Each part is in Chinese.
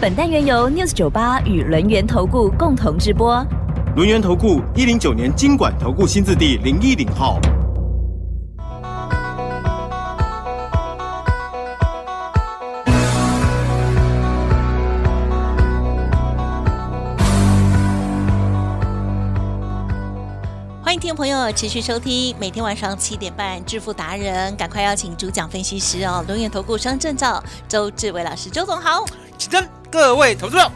本单元由 News 九八与轮源投顾共同直播。轮源投顾一零九年经管投顾新字第零一零号。欢迎听众朋友持续收听，每天晚上七点半致富达人，赶快邀请主讲分析师哦，轮源投顾商证照周志伟老师，周总好。请真各位投资者，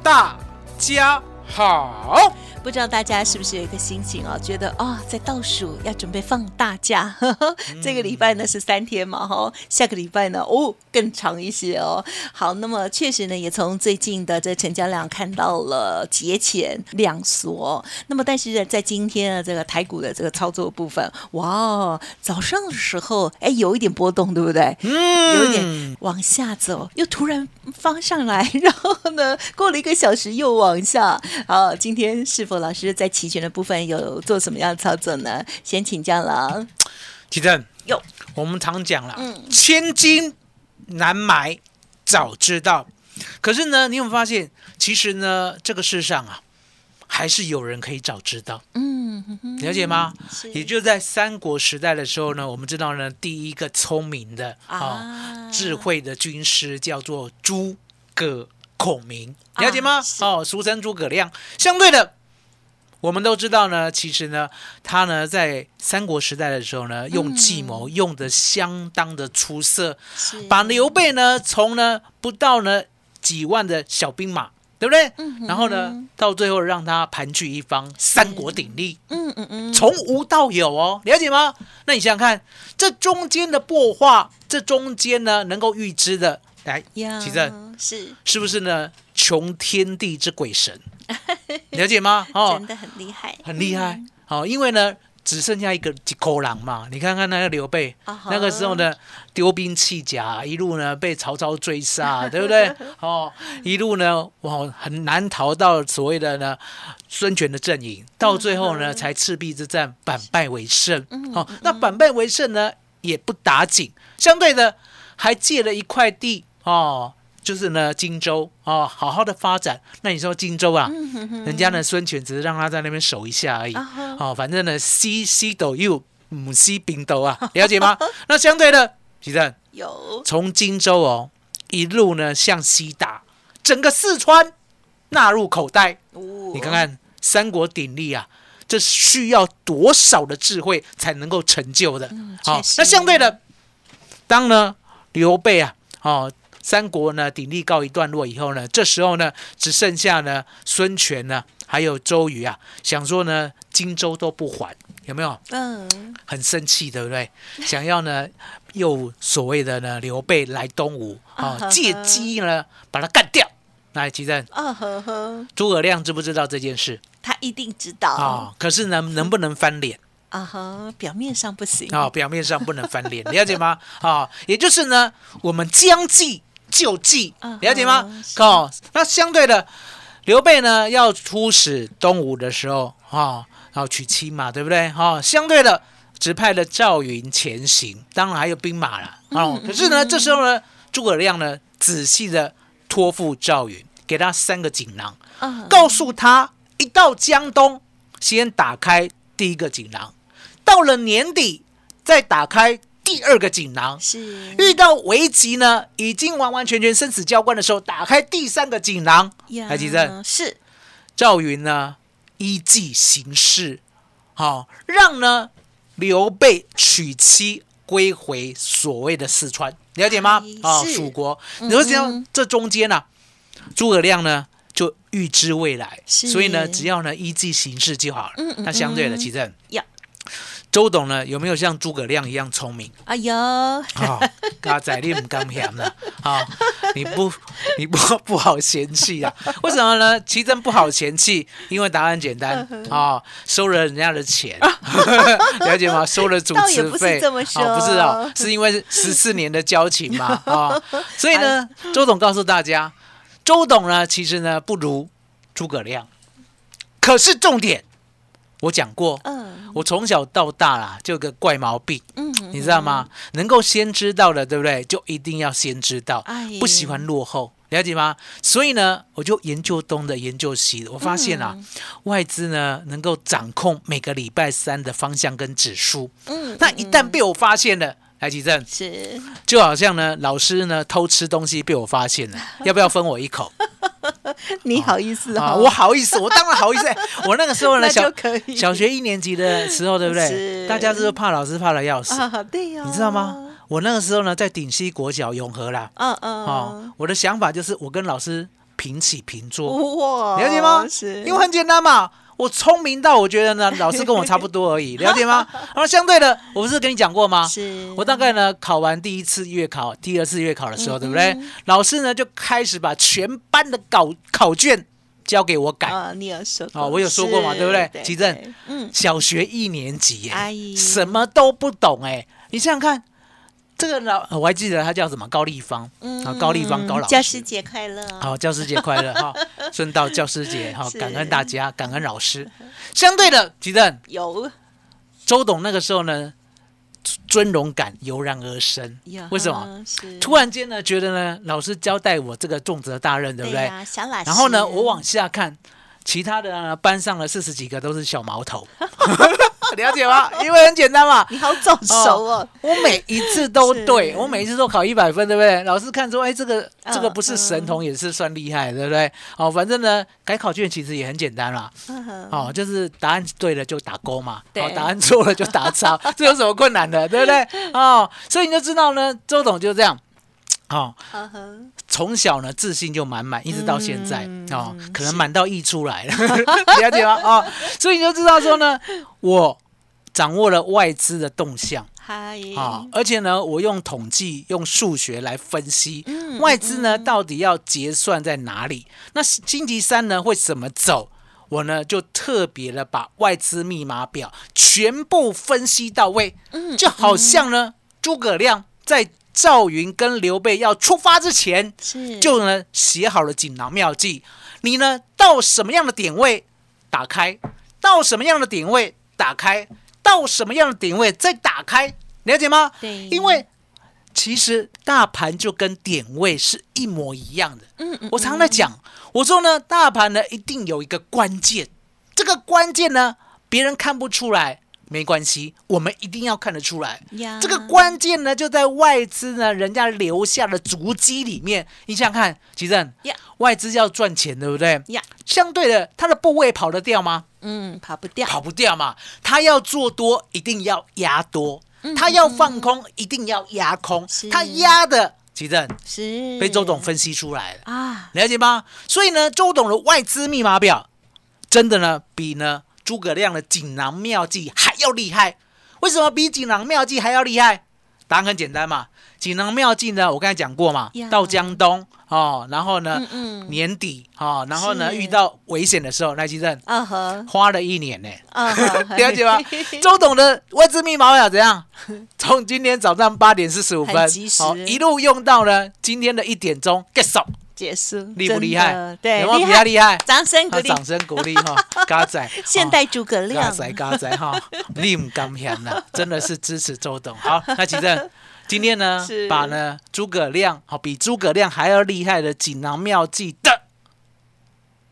大家好。不知道大家是不是有一个心情哦，觉得啊、在倒数要准备放大假，呵 呵这个礼拜呢是三天嘛，哈，下个礼拜呢哦更长一些哦。好，那么确实呢，也从最近的这成交量看到了节前量缩，那么但是呢，在今天的这个台股的这个操作部分，哇，早上的时候哎有一点波动，对不对？嗯有一点往下走，又突然翻上来，然后呢，过了一个小时又往下。好，今天是否老师在期权的部分有做什么样的操作呢？先请教了。奇正有，我们常讲了，嗯千金难买早知道。可是呢，你有没有发现，其实呢，这个世上啊，还是有人可以早知道，嗯，了解吗？也就在三国时代的时候呢，我们知道呢，第一个聪明的啊、啊智慧的军师叫做诸葛孔明，了解吗？啊哦，俗称诸葛亮。相对的，我们都知道呢，其实呢，他呢在三国时代的时候呢，用计谋用的相当的出色，是把刘备呢从呢不到呢几万的小兵马。对不对？嗯然后呢，到最后让他盘踞一方，三国鼎立。嗯嗯嗯，从无到有哦，了解吗？那你想想看，这中间的破化，这中间呢能够预知的，来，呀其正是是不是呢？穷天地之鬼神，了解吗？哦真，的很厉害，很厉害。好、因为呢，只剩下一个几口狼嘛。你看看那个刘备，那个时候呢，丢兵弃甲，一路呢被曹操追杀，对不对？哦，一路呢，哇，很难逃到所谓的呢孙权的阵营，到最后呢，才赤壁之战反败为胜。好、那反败为胜呢，也不打紧，相对的还借了一块地哦。就是呢，荆州哦，好好的发展。那你说荆州啊，人家呢孙权只是让他在那边守一下而已。啊哦，反正呢西西斗又母西兵斗啊，了解吗？那相对的，其正有从荆州哦一路呢向西打，整个四川纳入口袋。哦你看看三国鼎立啊，这需要多少的智慧才能够成就的？好、那相对的，当呢刘备啊，哦。三国呢鼎立告一段落以后呢，这时候呢只剩下呢孙权呢还有周瑜啊，想说呢荆州都不还，有没有？嗯很生气，对不对？想要呢，又所谓的呢，刘备来东吴啊、借机呢把他干掉。来，吉正，啊呵呵，诸葛亮知不知道这件事他一定知道啊、可是呢，能不能翻脸啊哈，表面上不行啊、表面上不能翻脸，了解吗？啊、也就是呢，我们将计就计嗯，了解吗哦，那相对的，刘备呢要出使东吴的时候啊，然后娶妻嘛，对不对？哈、相对的，指派了赵云前行，当然还有兵马了。哦，可是呢，这时候呢，诸葛亮呢仔细的托付赵云，给他三个锦囊，嗯告诉他一到江东，先打开第一个锦囊，到了年底再打开第二个锦囊。是。遇到危急呢，已经完完全全生死交关的时候，打开第三个锦囊。呀台积电是。赵云呢依计行事，好、让呢刘备娶妻归回所谓的四川，了解吗？哎？啊、是。蜀国。你说这样嗯，这中间呢、诸葛亮呢就预知未来，所以呢，只要呢依计行事就好了。嗯嗯那相对的，嗯。其正。呀周董呢有没有像诸葛亮一样聪明？哎呦，啊，嘎仔你唔敢嫌了啊！你不你不不好嫌弃啊？为什么呢？奇珍不好嫌弃，因为答案简单啊，收了人家的钱，了解吗？收了主持费，啊不是哦，是因为十四年的交情嘛啊，所以呢，周董告诉大家，周董呢其实呢不如诸葛亮，可是重点我讲过，嗯我从小到大啦就有个怪毛病。嗯，你知道吗？能够先知道的，对不对？就一定要先知道哎，不喜欢落后，了解吗？所以呢，我就研究东的，研究西的，我发现啊，嗯外资呢能够掌控每个礼拜三的方向跟指数。嗯那一旦被我发现了，来吉正，是就好像呢老师呢偷吃东西被我发现了，要不要分我一口 你好意思啊？哦，我好意思，我当然好意思。哎 我那个时候呢，小小学一年级的时候，对不对？是大家是怕老师怕的要死？啊，对呀，你知道吗？？我那个时候呢，在顶溪国小永和啦，嗯嗯，哦，我的想法就是我跟老师平起平坐，哇，了解吗？是，因为很简单嘛，我聪明到我觉得呢，老师跟我差不多而已，了解吗？然后相对的，我不是跟你讲过吗？是我大概呢考完第一次月考、第二次月考的时候，对不对？老师呢就开始把全班的考考卷交给我改。啊，你有说过哦，我有说过嘛，对不对？对奇正，嗯，小学一年级哎耶，什么都不懂哎，你想想看，这个老我还记得他叫什么高丽芳，啊，高丽芳高老师教师。节快乐，好，教师节快乐哈！顺道教师节哈，感恩大家，感恩老师。相对的，吉正有周董那个时候呢，尊荣感油然而生有。为什么？？突然间呢，觉得呢，老师交代我这个重责大任，对不对？呀小老师，然后呢，我往下看，其他的呢班上的四十几个都是小毛头，了解吗？因为很简单嘛，你好早熟哦，我每一次都对，我每一次都考一百分，对不对？老师看说，哎，这个嗯这个不是神童，也是算厉害，对不对？哦，反正呢，改考卷其实也很简单啦。嗯哦，就是答案对了就打勾嘛，哦，答案错了就打叉，这有什么困难的，对不对？哦，所以你就知道呢，周董就这样，哦，从小呢自信就满满，一直到现在、嗯哦，可能是满到溢出来了，了解吗？哦，所以你就知道说呢，我掌握了外资的动向。嗨，啊、而且呢，我用统计、用数学来分析、嗯外资呢到底要结算在哪里。那星期三呢会怎么走？我呢就特别的把外资密码表全部分析到位，嗯就好像呢诸葛亮在赵云跟刘备要出发之前，是就呢写好了锦囊妙计。你呢到什么样的点位打开，到什么样的点位打开，到什么样的点位再打开，了解吗？对因为其实大盘就跟点位是一模一样的。嗯嗯我常在讲，我说呢，大盘呢一定有一个关键，这个关键呢别人看不出来。没关系，我们一定要看得出来。呀这个关键呢，就在外资呢人家留下的足迹里面。你想想看，吉正呀，外资要赚钱，对不对？呀，相对的，它的部位跑得掉吗？嗯跑不掉，跑不掉嘛。他要做多，一定要压多；它要放空，一定要压空是。它压的，奇正是被周董分析出来了。啊，了解吗？所以呢，周董的外资密码表真的呢，比呢诸葛亮的锦囊妙计还要厉害。为什么比锦囊妙计还要厉害？答案很简单嘛，锦囊妙计呢，我刚才讲过嘛呀，到江东哦，然后呢、嗯嗯年底哦，然后呢遇到危险的时候，赖基正啊呵，花了一年呢。了解吗？周董的外资密码要怎样？从今天早上八点四十五分好哦，一路用到呢今天的一点钟结束。结束，厉不厉害？对，有没有比他厉害？掌声鼓励，啊掌声鼓励哈，嘎仔，现代诸葛嘎亮，仔嘎仔哈，你唔甘嫌呐，真的是支持周董。好，那其正今天呢，把呢诸葛亮好比诸葛亮还要厉害的锦囊妙计的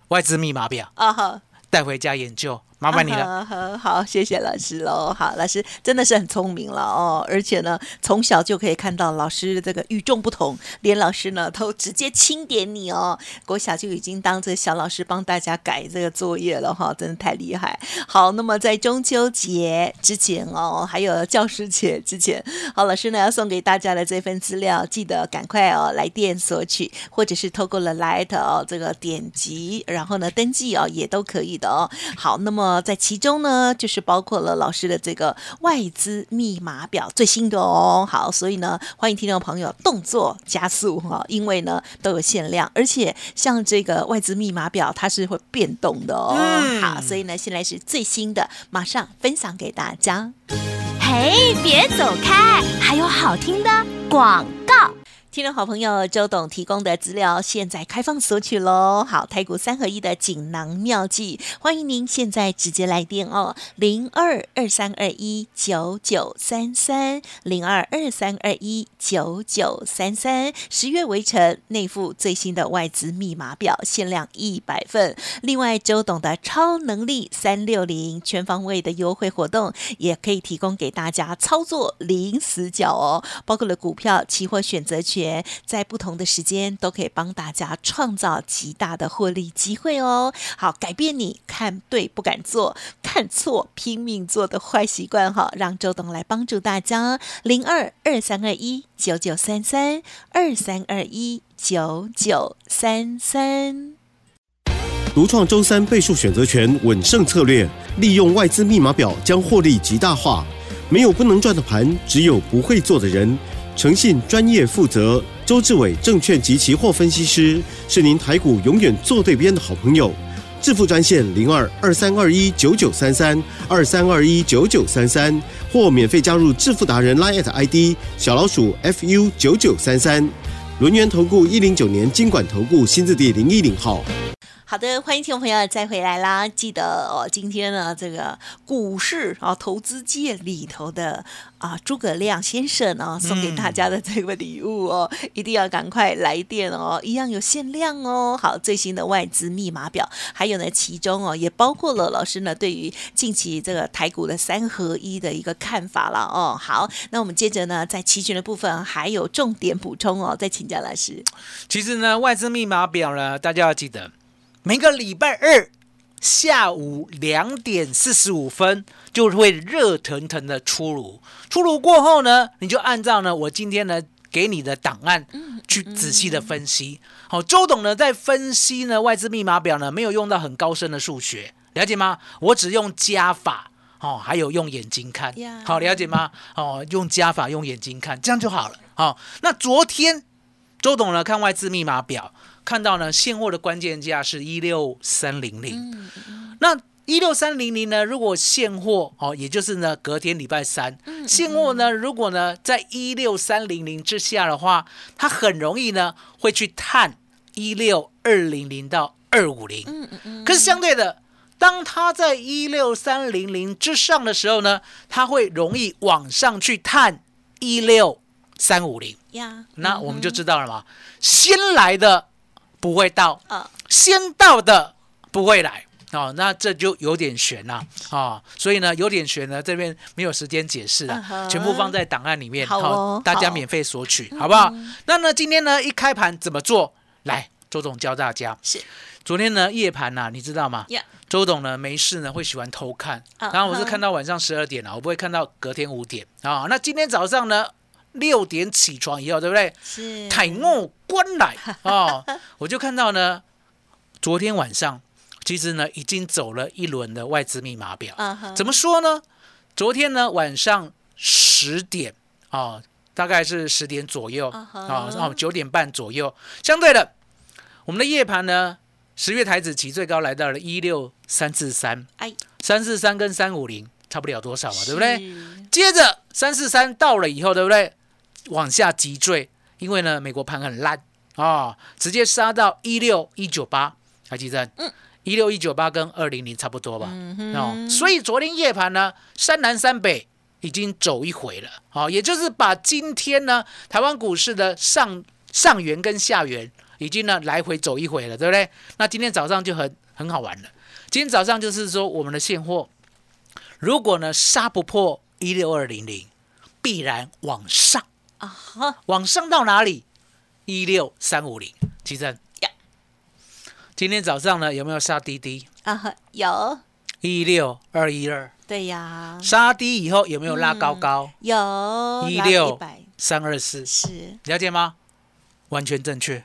外资密码表啊哈。带回家研究，麻烦你了。啊呵好，谢谢老师喽。好，老师真的是很聪明了哦，而且呢，从小就可以看到老师这个与众不同，连老师呢都直接钦点你哦。国小就已经当这个小老师帮大家改这个作业了哈，真的太厉害。好，那么在中秋节之前哦，还有教师节之前，好，老师呢要送给大家的这份资料，记得赶快哦来电索取，或者是透过了 Light 哦这个点击，然后呢登记哦也都可以的哦。好，那么么在其中呢，就是包括了老师的这个外资密码表最新的哦。好，所以呢，欢迎听众朋友动作加速哈，因为呢都有限量，而且像这个外资密码表它是会变动的哦。嗯好，所以呢现在是最新的，马上分享给大家。嘿，别走开，还有好听的广告。听众好朋友周董提供的资料，现在开放索取喽！好，台股三合一的锦囊妙计，欢迎您现在直接来电哦，零二二三二一九九三三，零二二三二一九九三三。十月围城内附最新的外资密码表，限量一百份。另外，周董的超能力三六零全方位的优惠活动，也可以提供给大家操作零死角哦，包括了股票、期货、选择权，在不同的时间都可以帮大家创造极大的获利机会哦。好，改变你看对不敢做、看错拼命做的坏习惯哈，让周董来帮助大家。零二二三二一九九三三二三二一九九三三。独创周三倍数选择权稳胜策略，利用外资密码表将获利极大化。没有不能赚的盘，只有不会做的人。诚信、专业、负责，周志伟证券及期货分析师是您台股永远做对边的好朋友。致富专线零二二三二一九九三三二三二一九九三三，或免费加入致富达人 Line ID 小老鼠 fu 九九三三。轮源投顾一零九年经管投顾新字第零一零号。好的，欢迎听众朋友再回来啦！记得哦，今天呢，这个股市啊，投资界里头的啊，诸葛亮先生呢，送给大家的这个礼物哦，一定要赶快来电哦，一样有限量哦。好，最新的外资密码表，还有呢，其中哦，也包括了老师呢对于近期这个台股的三合一的一个看法了哦。好，那我们接着呢，在期权的部分还有重点补充哦，再请教老师。其实呢，外资密码表呢，大家要记得，每个礼拜二下午两点四十五分就会热腾腾的出炉。出炉过后呢，你就按照呢我今天呢给你的档案去仔细的分析。好，周董呢在分析呢外资密码表呢，没有用到很高深的数学，了解吗？我只用加法。哦，还有用眼睛看呀，好了解吗？哦，用加法，用眼睛看，这样就好了。好，那昨天周董呢看外资密码表，看到呢现货的关键价是一六三零零。那一六三零零呢，如果现货哦，也就是呢隔天礼拜三，现货呢如果呢在一六三零零之下的话，它很容易呢会去探一六二零零到二五零。嗯嗯嗯，可是相对的，当它在一六三零零之上的时候呢，它会容易往上去探一六三五零。呀，那我们就知道了嘛，先来的不会到，啊，先到的不会来。哦，那这就有点悬啦、啊，所以呢有点悬呢，这边没有时间解释了全部放在档案里面，好哦大家免费索取，好不好？那呢今天呢一开盘怎么做？来，周总教大家。是昨天呢夜盘呐、你知道吗？呀，周董呢没事呢会喜欢偷看，嗯然后我是嗯看到晚上十二点啊，我不会看到隔天五点啊。那今天早上呢六点起床以后，对不对？是太我关来 哦，我就看到呢，昨天晚上其实呢已经走了一轮的外资密码表。怎么说呢？昨天呢晚上十点啊、大概是十点左右啊，哦九点半左右。相对的，我们的夜盘呢，十月台子期最高来到了一六三四三，哎，三四三跟三五零差不了多少嘛，对不对？接着三四三到了以后，对不对？往下急坠，因为呢，美国盘很烂啊、直接杀到一六一九八，还记得？嗯，一六一九八跟二零零差不多吧？哦，所以昨天夜盘呢，山南山北已经走一回了，好、也就是把今天呢台湾股市的上上缘跟下缘已经呢来回走一回了，对不对？那今天早上就很很好玩了，今天早上就是说我们的现货如果呢杀不破一六二零零，必然往上啊哈，往上到哪里？一六三五零，奇正呀。今天早上呢有没有杀滴滴？啊哈，有，一六二一二，对呀，杀低以后有没有拉高高？有一六百三二四，是了解吗？完全正确。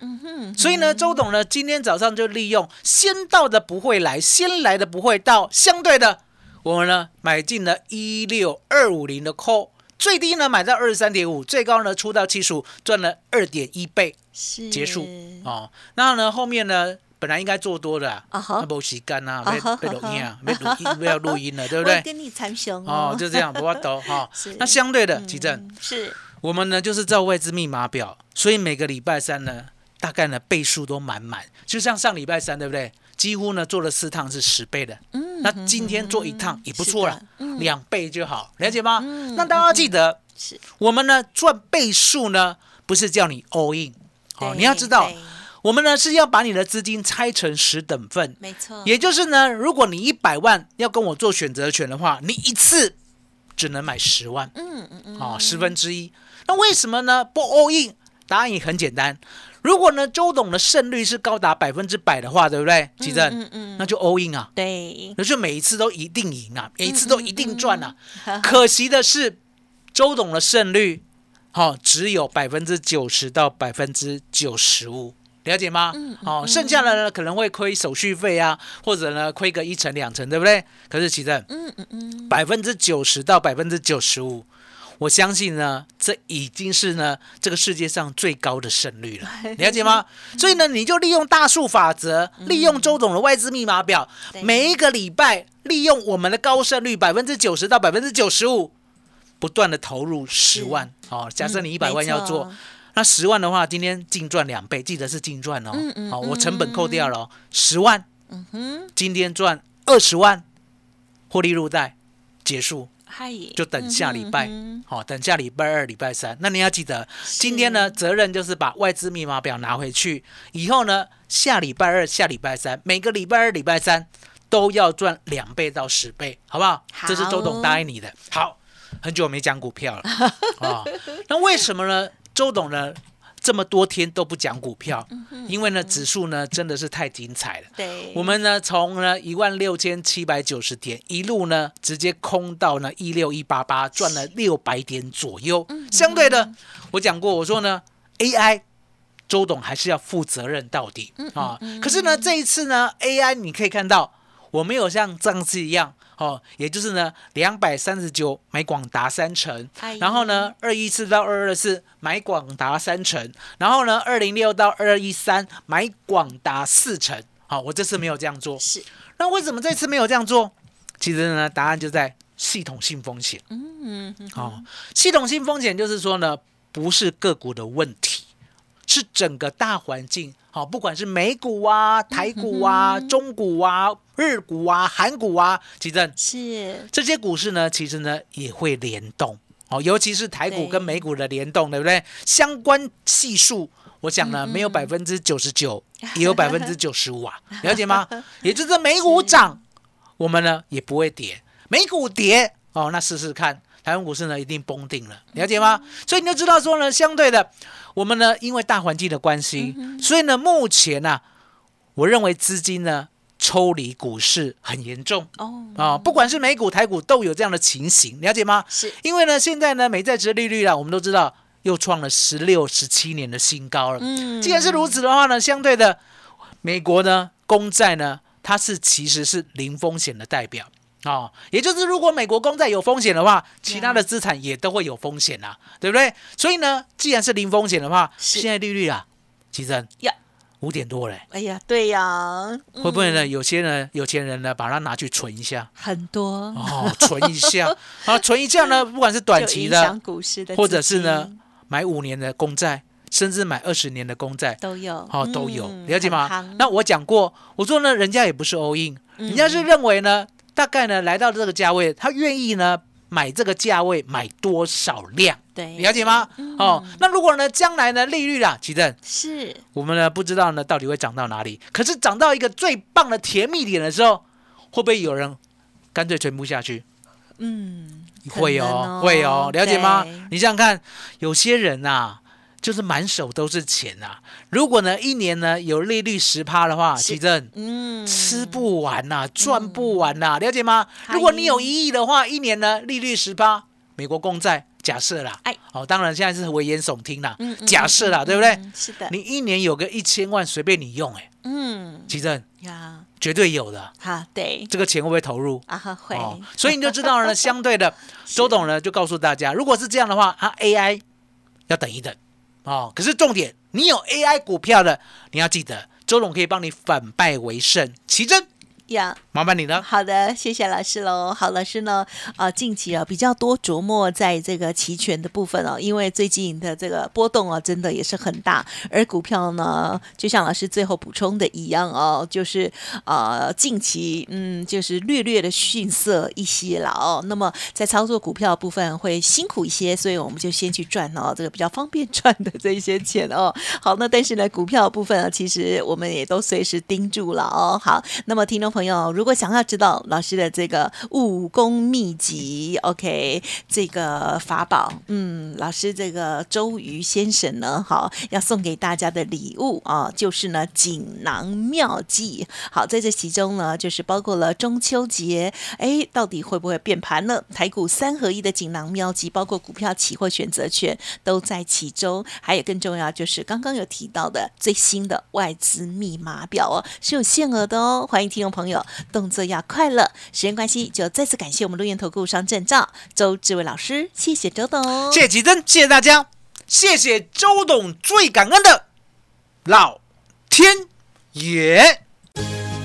所以呢，周董呢今天早上就利用先到的不会来，先来的不会到，相对的，我们呢买进了一六二五零的 call，最低呢买到二十三点五，最高呢出到七十五，赚了二点一倍，是结束哦。那呢后面呢本来应该做多的啊，啊哈那没时间啊，啊哈被被录音啊，被录音，不要录音了，对不对？跟你参详哦，就这样，不要抖哈。那相对的，奇正，嗯是我们呢就是照外资密码表，所以每个礼拜三呢，大概呢倍数都满满，就像上礼拜三对不对？几乎呢做了四趟是十倍的，嗯那今天做一趟也不错了两倍就好，了解吗？那大家记得，是我们呢赚倍数呢，不是叫你 all in，哦，你要知道，我们呢是要把你的资金拆成十等份，没错，也就是呢，如果你一百万要跟我做选择权的话，你一次只能买十万，嗯嗯嗯，啊、十分之一。那为什么呢？不 all in？答案也很简单。如果呢，周董的胜率是高达百分之百的话，对不对？奇正，嗯嗯，那就 all in 啊，对，那就每一次都一定赢啊，每一次都一定赚啊。嗯可惜的是，周董的胜率，好、只有百分之九十到百分之九十五。了解吗？嗯哦，剩下的呢可能会亏手续费啊，或者呢亏个一成两成，对不对？可是奇正，嗯嗯嗯，百分之九十到百分之九十五，我相信呢，这已经是呢这个世界上最高的胜率了，了解吗？所以呢，你就利用大数法则，利用周总的外资密码表，对。每一个礼拜利用我们的高胜率百分之九十到百分之九十五，不断的投入十万。哦，假设你一百万要做，那十万的话，今天净赚两倍，记得是净赚哦。嗯嗯好，我成本扣掉了哦，十万，嗯哼，今天赚二十万，获利入袋，结束。嗨，就等下礼拜，嗯好、等下礼拜二、礼拜三。那你要记得，今天呢，责任就是把外资密码表拿回去，以后呢，下礼拜二、下礼拜三，每个礼拜二、礼拜三都要赚两倍到十倍，好不好？好这是周董答应你的。好，很久没讲股票了啊、那为什么呢？周董呢？这么多天都不讲股票，因为呢，指数呢真的是太精彩了。对，我们呢从呢一万六千七百九十点一路呢直接空到呢一六一八八，赚了六百点左右。相对的，我讲过，我说呢 AI。周董还是要负责任到底啊！可是呢，这一次呢，AI 你可以看到，我没有像上次一样哦，也就是呢，两百三十九买广达三成哎，然后呢，二一四到二二四买广达三成，然后呢，二零六到二一三买广达四成。好，我这次没有这样做。是，那为什么这次没有这样做？其实呢，答案就在系统性风险。嗯嗯哦，系统性风险就是说呢，不是个股的问题，是整个大环境。好、不管是美股啊、台股啊、中股啊、日股啊、韩股啊，其实是，这些股市呢，其实呢也会联动。哦，尤其是台股跟美股的联动，对不对？相关系数，我想呢，没有百分之九十九，也有百分之九十五啊，了解吗？也就是美股涨，我们呢也不会跌；美股跌，哦，那试试看，台湾股市呢一定崩定了，了解吗？所以你就知道说呢，相对的，我们呢因为大环境的关系，所以呢目前呢、我认为资金呢抽离股市很严重。哦，啊、不管是美股、台股都有这样的情形，了解吗？是，因为呢，现在呢，美债值利率啊，我们都知道又创了十六、十七年的新高了。嗯既然是如此的话呢，相对的，美国呢，公债呢，它是其实是零风险的代表啊、也就是如果美国公债有风险的话，其他的资产也都会有风险啊，对不对？所以呢，既然是零风险的话，现在利率啊，其实呀，五点多嘞，哎呀，对呀，会不会呢？有些人有钱人呢，把它拿去存一下。很多。哦，存一下。啊，存一下呢，不管是短期的，股市的，或者是呢，买五年的公债，甚至买二十年的公债，都有，哦，都有，嗯了解吗？那我讲过，我说呢，人家也不是 all in，人家是认为呢，大概呢来到这个价位，他愿意呢买这个价位买多少量，对，了解吗？哦，那如果呢将来呢利率啦，奇正。是。我们呢不知道呢到底会涨到哪里，可是涨到一个最棒的甜蜜点的时候，会不会有人干脆全部下去？嗯，会哦哦，会哦，了解吗？你想想看，有些人呐、就是满手都是钱啊、如果呢一年呢有利率十趴的话，是。其正嗯，吃不完呐、赚不完呐、了解吗？如果你有一亿的话，一年呢利率十趴，美国公债假设啦，哎。哦，当然现在是危言耸听啦，嗯嗯假设啦，对不对？嗯是的，你一年有个一千万随便你用、哎，嗯。奇正呀，绝对有的，好对。这个钱会不会投入？啊会，哦，所以你就知道了呢。相对的，周董呢就告诉大家，如果是这样的话，啊 AI 要等一等哦。可是重点，你有 AI 股票的，你要记得，周龙可以帮你反败为胜。奇珍，呀。麻烦你了。好的，谢谢老师喽。好，老师呢，啊，近期啊比较多琢磨在这个期权的部分哦，因为最近的这个波动啊，真的也是很大。而股票呢，就像老师最后补充的一样哦，就是呃近期嗯就是略略的逊色一些了哦。那么在操作股票部分会辛苦一些，所以我们就先去赚哦，这个比较方便赚的这一些钱哦。好，那但是呢，股票部分啊，其实我们也都随时盯住了哦。好，那么听众朋友，如果想要知道老师的这个武功秘籍，OK，这个法宝，嗯，老师这个周瑜先生呢，好，要送给大家的礼物啊，就是呢锦囊妙计。好，在这其中呢，就是包括了中秋节，哎，到底会不会变盘呢？台股三合一的锦囊妙计，包括股票、期货、选择权都在其中。还有更重要就是刚刚有提到的最新的外资密码表哦，是有限额的哦。欢迎听众朋友动作要快乐。时间关系，就再次感谢我们录音投顾商证照周志伟老师，谢谢周董，谢谢吉珍，谢谢大家，谢谢周董，最感恩的老天爷。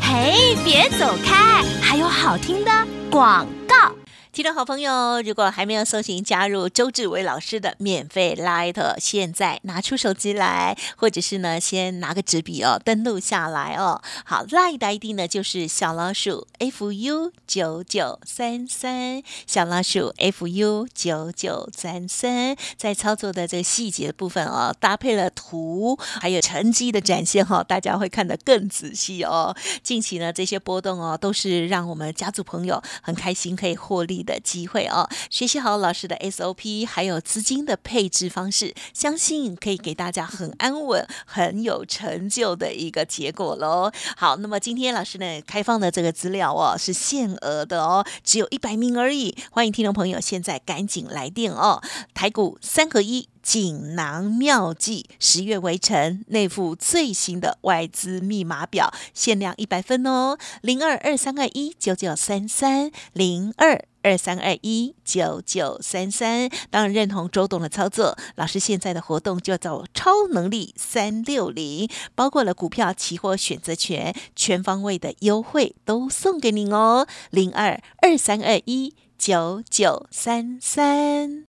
嘿，别走开，还有好听的广告。听众好朋友，如果还没有搜寻加入周志伟老师的免费 Light，现在拿出手机来，或者是呢，先拿个纸笔哦，登录下来哦。好，Light 的 ID 呢就是小老鼠 fu 九九三三，小老鼠 fu 九九三三，在操作的这个细节部分哦，搭配了图，还有成绩的展现哈、哦，大家会看得更仔细哦。近期呢，这些波动哦，都是让我们家族朋友很开心可以获利的机会哦。学习好老师的 SOP，还有资金的配置方式，相信可以给大家很安稳、很有成就的一个结果喽。好，那么今天老师呢开放的这个资料哦是限额的哦，只有一百名而已。欢迎听众朋友现在赶紧来电哦。台股三合一。锦囊妙计，十月围城内附最新的外资密码表，限量一百分哦，零二二三二一九九三三零二。二三二一九九三三，当然认同周董的操作。老师现在的活动就走超能力三六零，包括了股票、期货、选择权，全方位的优惠都送给您哦。零二二三二一九九三三。